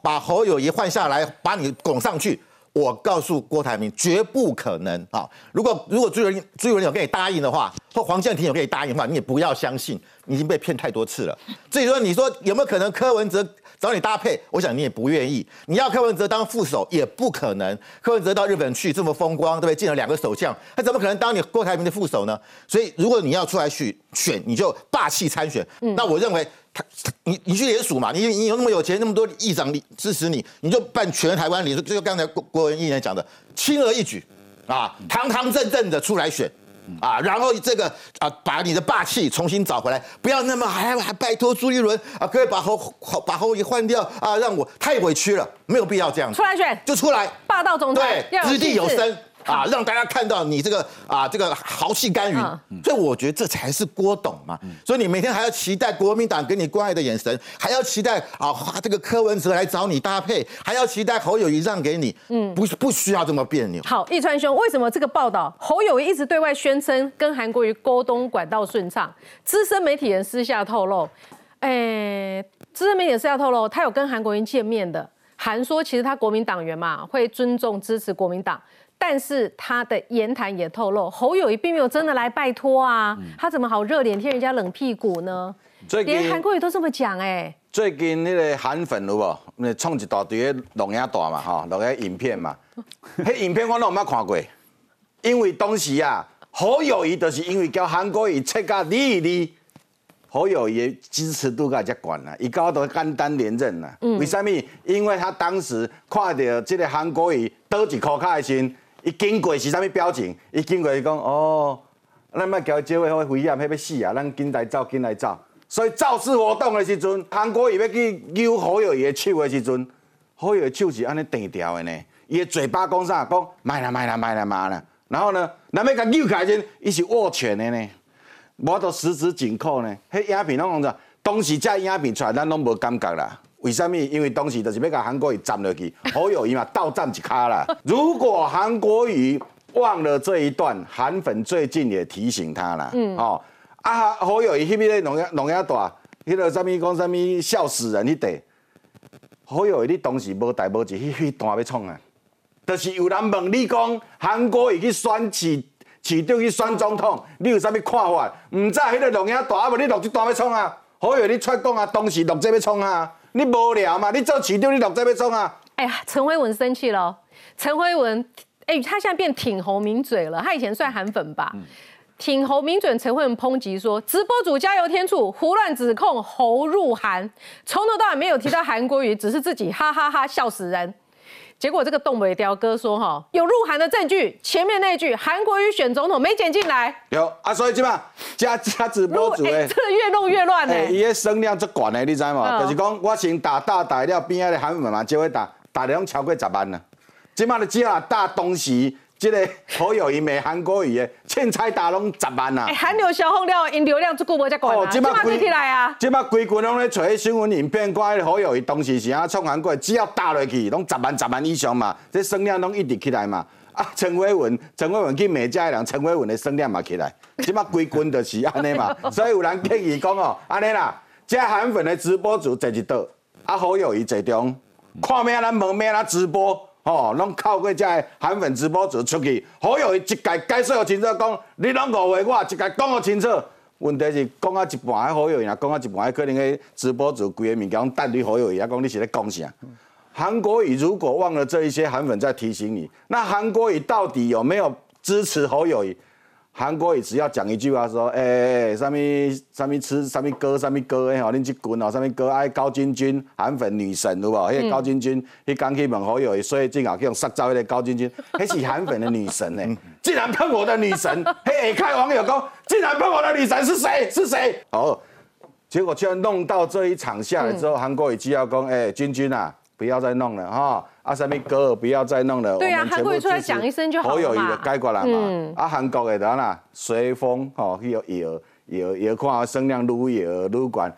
把侯友谊换下来，把你拱上去？我告诉郭台铭，绝不可能啊！如果如果朱元朱元有跟你答应的话，或黄建庭有跟你答应的话，你也不要相信，你已经被骗太多次了。至于说你说有没有可能柯文哲？找你搭配，我想你也不愿意。你要柯文哲当副手也不可能。柯文哲到日本去这么风光，对不对？进了两个首相，他怎么可能当你郭台铭的副手呢？所以，如果你要出来去选，你就霸气参选。那我认为他，你你去联署嘛，你你有那么有钱，那么多议长支持你，你就办全台湾联署。就刚才郭郭文议员讲的，轻而易举，啊，堂堂正正的出来选。啊，然后这个啊，把你的霸气重新找回来，不要那么还还拜托朱一伦啊，可以把侯把侯爷换掉啊，让我太委屈了，没有必要这样子。出来选就出来，霸道总裁，对，掷地有声。啊，让大家看到你这个啊，这个豪气干云，所以我觉得这才是郭董嘛。所以你每天还要期待国民党给你关爱的眼神，还要期待啊，这个柯文哲来找你搭配，还要期待侯友谊让给你，嗯，不不需要这么别扭。好，易川兄，为什么这个报道侯友谊一直对外宣称跟韩国瑜沟通管道顺畅？资深媒体人私下透露，哎，资深媒体人私下透露，他有跟韩国瑜见面的，韩说其实他国民党员嘛，会尊重支持国民党。但是他的言谈也透露，侯友谊并没有真的来拜托啊，他怎么好热脸贴人家冷屁股呢？连韩国瑜都这么讲哎。最近那个韩粉有无？那创一大堆的录影大嘛，哈，录个影片嘛。迄影片我拢冇看过，因为当时啊，侯友谊就是因为叫韩国瑜切个理一理，侯友谊支持度个才高啦，伊搞到简单连任啦。为什么？因为他当时看到这个韩国瑜倒一颗卡的心。伊经过是啥物表情？伊经过伊讲哦，咱莫交招个危险，迄要死啊！咱紧来走，紧来走。所以造势活动的时阵，韩国伊要去揪好友伊的手的时阵，好友的手是安尼定调的呢。伊的嘴巴讲啥？讲卖啦卖啦卖啦卖啦。然后呢，咱要甲扭开阵，伊是握拳的呢，无都十指紧扣呢。迄影片拢讲啥？当时遮影片出来，咱拢无感觉啦。为什么？因为当时就是要甲韩国瑜站落去，侯友谊嘛倒站一卡啦。如果韩国瑜忘了这一段，韩粉最近也提醒他啦。嗯哦，啊侯友谊迄边咧弄遐弄遐大，迄个什么讲什么笑死人迄块。侯友谊你当时无代无志，迄迄段要创啊？就是有人问你讲，韩国瑜去选市市长去选总统，你有啥物看法？唔知迄个弄遐大，啊无你录这段要创啊？侯友谊你出讲啊，当时录这要创啊？你无聊嘛？你做市长，你六在要创啊？哎呀，陈辉文生气了。陈辉文，哎，他现在变挺侯名嘴了。他以前算韩粉吧？挺侯名嘴，陈慧文抨击说，直播主加油添醋，胡乱指控侯入韩，从头到尾没有提到韩国语，只是自己哈哈哈笑死人。结果这个东北雕哥说哈有入韩的证据，前面那句韩国瑜选总统没剪进来。有啊，所以基本上加加直播主诶？这越弄越乱呢。伊的声量足悬的，你知吗？就是讲我先打大打了，边仔的韩粉嘛，就会打打量超过十万了。即马就只要大东西。这个好友谊美韩国语的凊彩打拢十万呐！韩流消耗了，因流量足久无再管啊！即马归起来啊！即马规群拢咧找新闻影片，看迄好友伊当时是啊创韩国，只要打落去，拢十万十万以上嘛，这声量拢一直起来嘛。啊，陈伟文，陈伟文去美加人，陈伟文的声量嘛起来，即马规群就是安尼嘛。所以有人建议讲哦，安尼啦，遮韩粉的直播组坐一桌，啊好友伊坐中，看咩咱问咩啦直播。哦，拢靠过这韩粉直播组出去，好有一概解释互清楚，讲你拢误会我，一概讲互清楚。问题是讲啊一半还好友伊啊，讲啊一半还可能个直播组规个物件等你好友伊啊，讲你是咧讲啥？韩国瑜如果忘了这一些，韩粉在提醒你，那韩国瑜到底有没有支持侯友谊？韩国也只要讲一句话说，哎，什么什么吃什么歌上面歌哎吼，恁去滚哦，上面歌爱高君君韩粉女神对无？迄个高君君，迄刚去问好友，所以正好去用杀招迄个高君君，迄是韩粉的女神呢，竟然喷我的女神，嘿，看网友讲，竟然喷我的女神是谁？是谁？哦，结果居然弄到这一场下来之后，韩国也只要讲，哎，君君啊，不要再弄了哈。啊，什么歌不要再弄了。对啊，韩国出来讲一声就好了嘛。好改过来嘛。啊，韩国的当然随风吼，去摇摇摇摇，看声量愈摇愈高。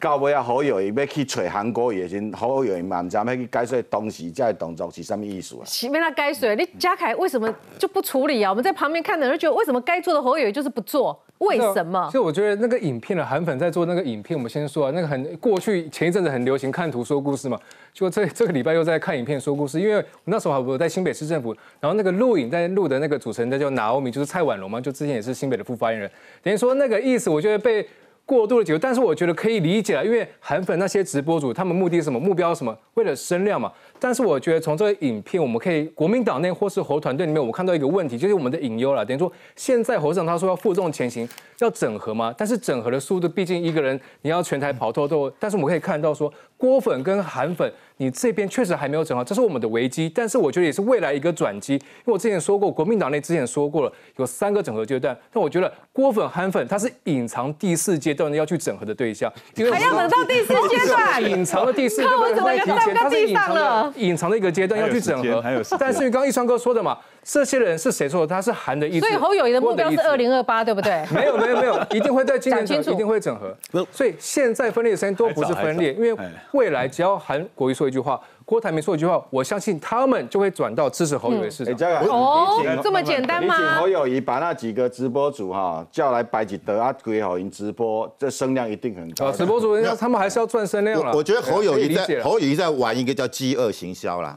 到尾啊，好友伊要去找韩国也行，好友伊嘛唔知要去解说当时这动作是什么意思啊？是要他解说，你嘉凯为什么就不处理啊？我们在旁边看的人觉得，为什么该做的好友就是不做？为什么？所以我觉得那个影片的韩粉在做那个影片，我们先说啊，那个很过去前一阵子很流行看图说故事嘛，就这这个礼拜又在看影片说故事，因为我那时候还在新北市政府，然后那个录影在录的那个主持人叫拿欧米，就是蔡婉容嘛，就之前也是新北的副发言人，等于说那个意思，我觉得被。过度的解读，但是我觉得可以理解了，因为韩粉那些直播主，他们目的是什么？目标什么？为了声量嘛。但是我觉得从这个影片，我们可以国民党内或是侯团队里面，我们看到一个问题，就是我们的隐忧了。等于说，现在侯长他说要负重前行，要整合嘛。但是整合的速度，毕竟一个人你要全台跑透透。但是我们可以看到说，郭粉跟韩粉你这边确实还没有整合，这是我们的危机。但是我觉得也是未来一个转机，因为我之前说过，国民党内之前说过了，有三个整合阶段。但我觉得郭粉、韩粉，它是隐藏第四阶段要去整合的对象，还要等到第四阶段，隐藏的第四阶段在提前，它是隐藏的隐藏的一个阶段要去整合。但是刚刚一川哥说的嘛。这些人是谁说的？他是韩的意思。所以侯友谊的目标是二零二八，对不对？没有没有没有，一定会在今年整，一定会整合。所以现在分裂的声音都不是分裂，因为未来只要韩国瑜说一句话，郭台铭说一句话，我相信他们就会转到支持侯友谊市场。哦，这么简单吗？你请侯友谊把那几个直播主哈叫来摆几德啊，鬼好赢直播，这声量一定很高。直播主人家他们还是要赚声量了。我觉得侯友谊在侯友谊在玩一个叫饥饿行销啦。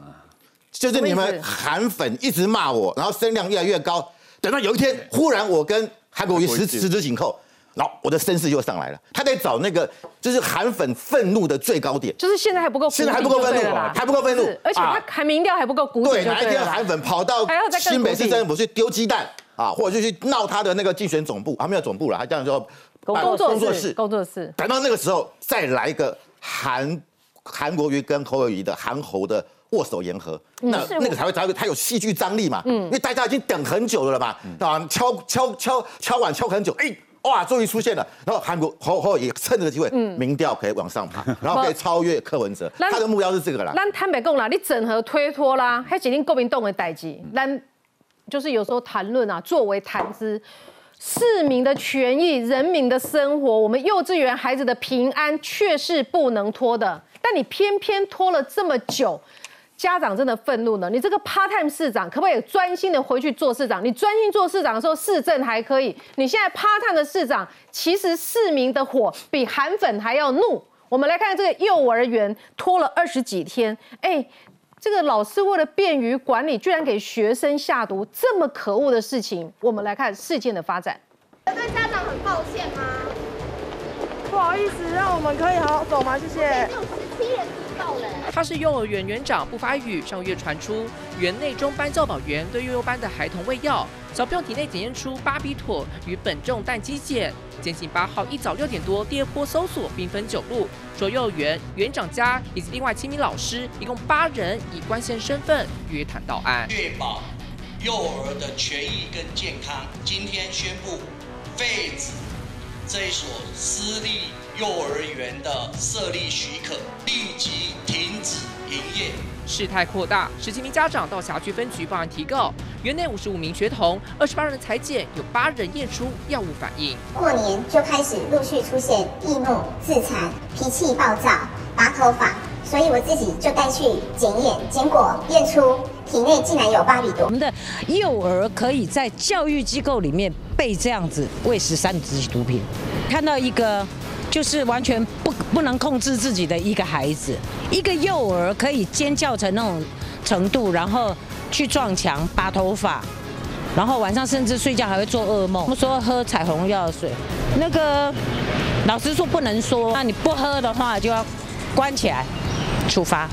就是你们韩粉一直骂我，然后声量越来越高，等到有一天忽然我跟韩国瑜十十指紧扣，然后我的声势又上来了。他在找那个就是韩粉愤怒的最高点，就是现在还不够，现在还不够愤怒，还不够愤怒，而且他还民调还不够鼓。对，哪一天韩粉跑到新北市政府去丢鸡蛋啊，或者就去闹他的那个竞选总部，还没有总部了，他这样说工作室，工作室。等到那个时候再来一个韩韩国瑜跟侯友谊的韩侯的。握手言和，那那个才会才会才有戏剧张力嘛。嗯，因为大家已经等很久了嘛，啊，敲敲敲敲碗敲很久，哎，哇，终于出现了。然后韩国侯侯也趁这个机会，民调可以往上爬，然后可以超越柯文哲。他的目标是这个啦。那坦白讲啦，你整合推脱啦，还几定国民党的代志，那就是有时候谈论啊，作为谈资，市民的权益、人民的生活，我们幼稚园孩子的平安，却是不能拖的。但你偏偏拖了这么久。家长真的愤怒呢，你这个 part time 市长可不可以专心的回去做市长？你专心做市长的时候，市政还可以。你现在 part time 的市长，其实市民的火比韩粉还要怒。我们来看这个幼儿园拖了二十几天，哎，这个老师为了便于管理，居然给学生下毒，这么可恶的事情。我们来看事件的发展。对家长很抱歉吗？不好意思，让我们可以好好走吗？谢谢。他是幼儿园园长，不发语。上个月传出园内中班教导员对幼幼班的孩童喂药，小朋友体内检验出巴比妥与苯重氮基碱。监警八号一早六点多第二波搜索，兵分九路，说幼儿园园长家以及另外七名老师，一共八人以关线身份约谈到案，确保幼儿的权益跟健康。今天宣布废止这一所私立。幼儿园的设立许可立即停止营业。事态扩大，十七名家长到辖区分局报案提告，园内五十五名学童，二十八人裁剪，有八人验出药物反应。过年就开始陆续出现易怒、自残、脾气暴躁、拔头发，所以我自己就带去检验，结果验出体内竟然有巴比多。我们的幼儿可以在教育机构里面被这样子喂食三级毒品，看到一个。就是完全不不能控制自己的一个孩子，一个幼儿可以尖叫成那种程度，然后去撞墙、拔头发，然后晚上甚至睡觉还会做噩梦。说喝彩虹药水，那个老师说不能说，那你不喝的话就要关起来，出发，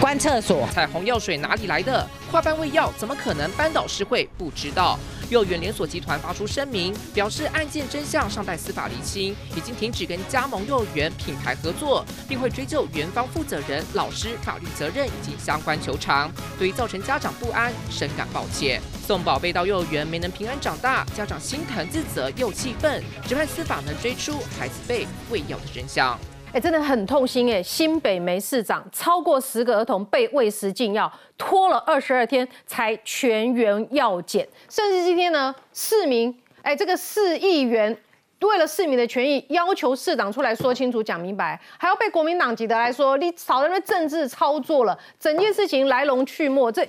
关厕所。彩虹药水哪里来的？跨班喂药怎么可能班导师会不知道？幼儿园连锁集团发出声明，表示案件真相尚待司法厘清，已经停止跟加盟幼儿园品牌合作，并会追究园方负责人、老师法律责任以及相关求偿。对于造成家长不安，深感抱歉。送宝贝到幼儿园没能平安长大，家长心疼自责又气愤，只盼司法能追出孩子被喂药的真相。哎，真的很痛心哎！新北梅市长超过十个儿童被喂食禁药，拖了二十二天才全员药检，甚至今天呢，市民哎，这个市议员为了市民的权益，要求市长出来说清楚、讲明白，还要被国民党籍的来说，你少在那政治操作了，整件事情来龙去脉，这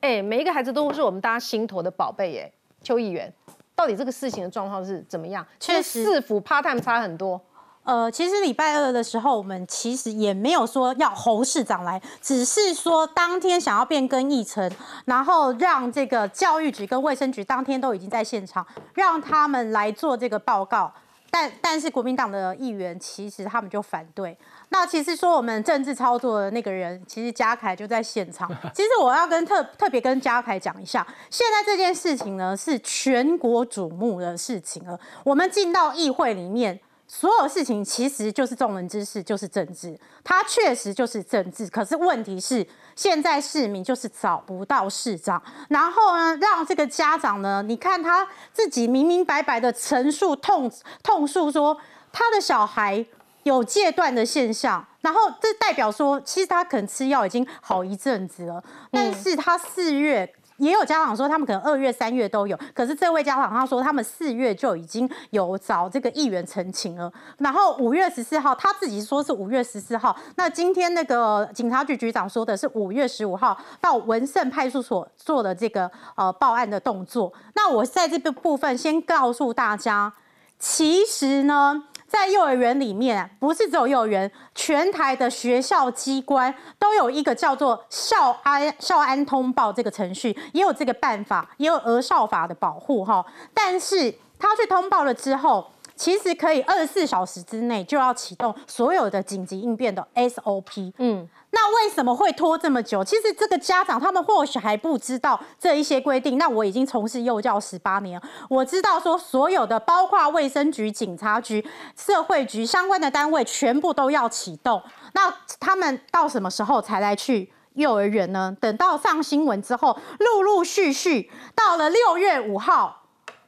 哎，每一个孩子都是我们大家心头的宝贝耶。邱议员，到底这个事情的状况是怎么样？确实，市府 part time 差很多。呃，其实礼拜二的时候，我们其实也没有说要侯市长来，只是说当天想要变更议程，然后让这个教育局跟卫生局当天都已经在现场，让他们来做这个报告。但但是国民党的议员其实他们就反对。那其实说我们政治操作的那个人，其实嘉凯就在现场。其实我要跟特特别跟嘉凯讲一下，现在这件事情呢是全国瞩目的事情了。我们进到议会里面。所有事情其实就是众人之事，就是政治，它确实就是政治。可是问题是，现在市民就是找不到市长，然后呢，让这个家长呢，你看他自己明明白白的陈述痛痛诉说他的小孩有戒断的现象，然后这代表说，其实他可能吃药已经好一阵子了，但是他四月。也有家长说，他们可能二月、三月都有。可是这位家长他说，他们四月就已经有找这个议员澄清了。然后五月十四号，他自己说是五月十四号。那今天那个警察局局长说的是五月十五号到文胜派出所做的这个呃报案的动作。那我在这个部分先告诉大家，其实呢。在幼儿园里面，不是只有幼儿园，全台的学校机关都有一个叫做校安校安通报这个程序，也有这个办法，也有儿少法的保护哈。但是他去通报了之后。其实可以二十四小时之内就要启动所有的紧急应变的 SOP。嗯，那为什么会拖这么久？其实这个家长他们或许还不知道这一些规定。那我已经从事幼教十八年，我知道说所有的包括卫生局、警察局、社会局相关的单位全部都要启动。那他们到什么时候才来去幼儿园呢？等到上新闻之后，陆陆续续到了六月五号。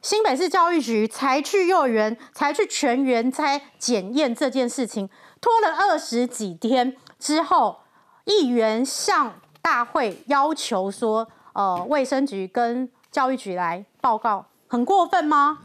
新北市教育局才去幼儿园，才去全员才检验这件事情，拖了二十几天之后，议员向大会要求说，呃，卫生局跟教育局来报告，很过分吗？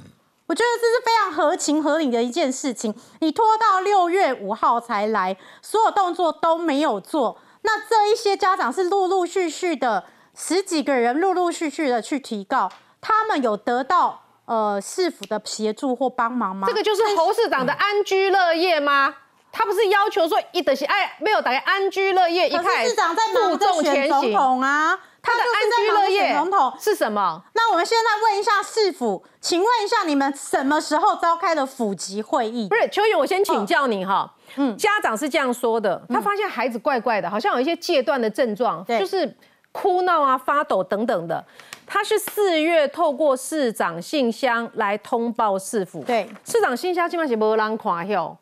我觉得这是非常合情合理的一件事情。你拖到六月五号才来，所有动作都没有做，那这一些家长是陆陆续续的十几个人，陆陆续续的去提告，他们有得到。呃，市府的协助或帮忙吗？这个就是侯市长的安居乐业吗？他不是要求说一德行，哎，没有打开安居乐业，一开市长在负重前行啊。他的安居乐业总统是什么？那我们现在问一下市府，请问一下你们什么时候召开的府级会议？不是秋雨，我先请教你哈。嗯，家长是这样说的，他发现孩子怪怪的，好像有一些戒断的症状，就是哭闹啊、发抖等等的。他是四月透过市长信箱来通报市府，对，市长信箱基本上是没人看哟，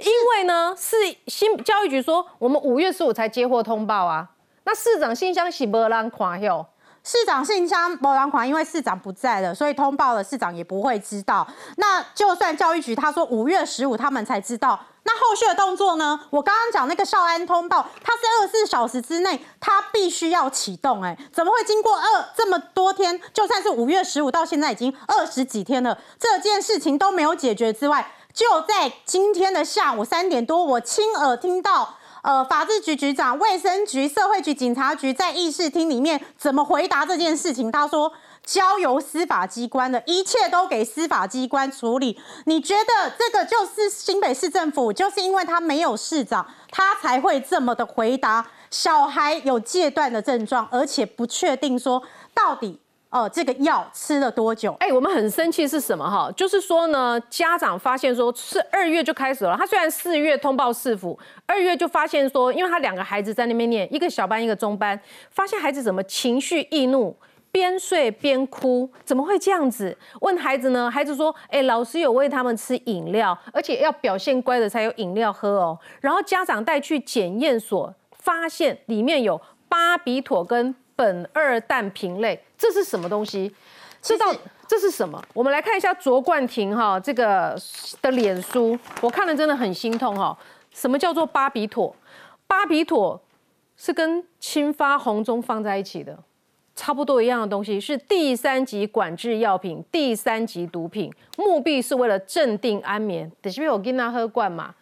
因为呢是新教育局说我们五月十五才接获通报啊，那市长信箱是没人看哟。市长信箱某两款，因为市长不在了，所以通报了，市长也不会知道。那就算教育局他说五月十五他们才知道，那后续的动作呢？我刚刚讲那个少安通报，它是二十四小时之内，它必须要启动。哎，怎么会经过二这么多天？就算是五月十五到现在已经二十几天了，这件事情都没有解决之外，就在今天的下午三点多，我亲耳听到。呃，法制局局长、卫生局、社会局、警察局在议事厅里面怎么回答这件事情？他说交由司法机关的，一切都给司法机关处理。你觉得这个就是新北市政府，就是因为他没有市长，他才会这么的回答？小孩有戒断的症状，而且不确定说到底。哦，这个药吃了多久？哎，我们很生气是什么哈？就是说呢，家长发现说是二月就开始了。他虽然四月通报市府，二月就发现说，因为他两个孩子在那边念，一个小班一个中班，发现孩子怎么情绪易怒，边睡边哭，怎么会这样子？问孩子呢，孩子说，哎，老师有喂他们吃饮料，而且要表现乖的才有饮料喝哦。然后家长带去检验所，发现里面有巴比妥跟苯二氮平类。这是什么东西？知道这是什么？我们来看一下卓冠廷哈这个的脸书，我看了真的很心痛哈。什么叫做巴比妥？巴比妥是跟青发红中放在一起的，差不多一样的东西，是第三级管制药品，第三级毒品，目的是为了镇定安眠。等下我跟他喝罐嘛，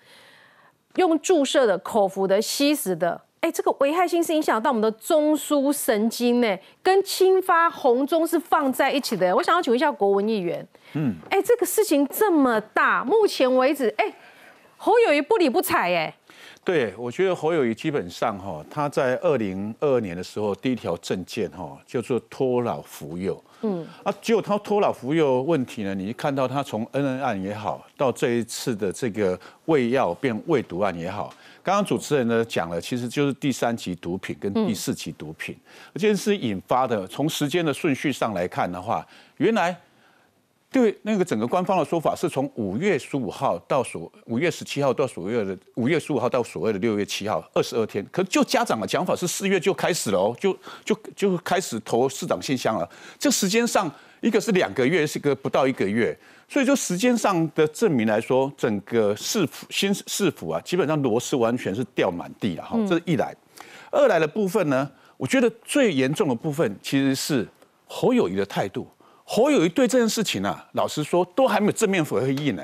用注射的、口服的、吸食的。哎，这个危害性是影响到我们的中枢神经呢，跟青发红中是放在一起的。我想要请问一下国文议员，嗯，哎，这个事情这么大，目前为止，哎，侯友谊不理不睬，哎，对，我觉得侯友谊基本上哈，他在二零二二年的时候，第一条证件哈叫做托老扶幼，嗯，啊，结果他托老扶幼问题呢，你一看到他从恩恩案也好，到这一次的这个喂药变喂毒案也好。刚刚主持人呢讲了，其实就是第三级毒品跟第四级毒品，这件事引发的。从时间的顺序上来看的话，原来对那个整个官方的说法是从五月十五号到所五月十七号到所谓的五月十五号到所谓的六月七号二十二天，可是就家长的讲法是四月就开始了哦，就就就开始投市长信箱了。这时间上一个是两个月，是一个不到一个月，所以就时间上的证明来说，整个市府新市府啊，基本上螺丝完全是掉满地了哈。这是一来，二来的部分呢，我觉得最严重的部分其实是侯友谊的态度。侯友谊对这件事情啊，老实说都还没有正面回应呢。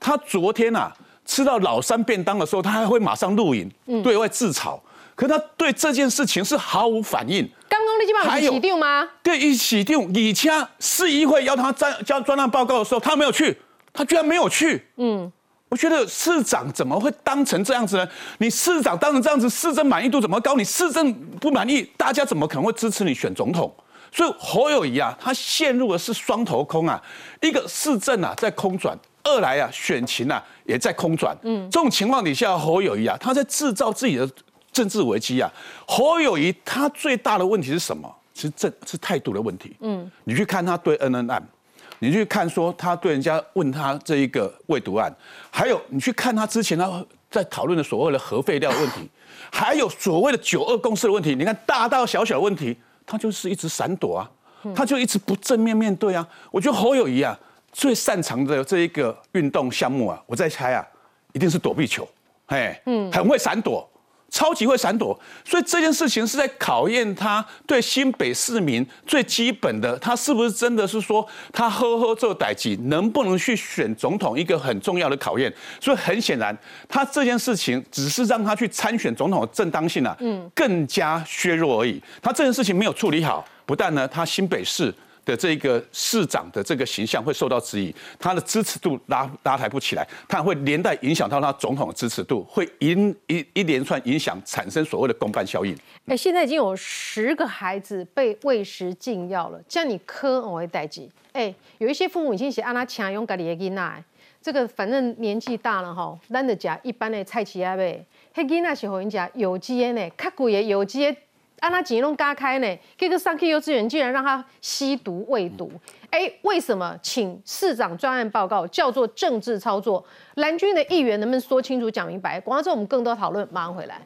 他昨天啊吃到老三便当的时候，他还会马上录影对外自嘲，可他对这件事情是毫无反应。刚刚那句话有起定吗？对，一起定。以前市议会要他专交专案报告的时候，他没有去，他居然没有去。嗯，我觉得市长怎么会当成这样子呢？你市长当成这样子，市政满意度怎么高？你市政不满意，大家怎么可能会支持你选总统？所以侯友谊啊，他陷入的是双头空啊，一个市政啊在空转，二来啊选情啊也在空转。嗯，这种情况底下，侯友谊啊他在制造自己的政治危机啊。侯友谊他最大的问题是什么？是政是态度的问题。嗯，你去看他对 N N 案，你去看说他对人家问他这一个未读案，还有你去看他之前他在讨论的所谓的核废料问题，还有所谓的九二共识的问题，你看大大小小的问题。他就是一直闪躲啊，他就一直不正面面对啊。我觉得侯友谊啊，最擅长的这一个运动项目啊，我在猜啊，一定是躲避球，嘿，嗯，很会闪躲。超级会闪躲，所以这件事情是在考验他对新北市民最基本的，他是不是真的是说他呵呵做代级，能不能去选总统一个很重要的考验。所以很显然，他这件事情只是让他去参选总统的正当性啊，嗯，更加削弱而已。他这件事情没有处理好，不但呢，他新北市。的这个市长的这个形象会受到质疑，他的支持度拉拉抬不起来，他会连带影响到他总统的支持度，会影一一连串影响，产生所谓的公办效应。哎，现在已经有十个孩子被喂食禁药了，叫你科我会代记。哎，有一些父母已经写阿拉强勇敢的囡仔，这个反正年纪大了哈，懒得食一般的菜奇啊呗，迄囡仔是互因食有机的呢，较贵的有机的。按他几弄嘎开呢？这个上 K 幼稚园竟然让他吸毒喂毒，哎，为什么？请市长专案报告叫做政治操作，蓝军的议员能不能说清楚讲明白？广告之后我们更多讨论，马上回来。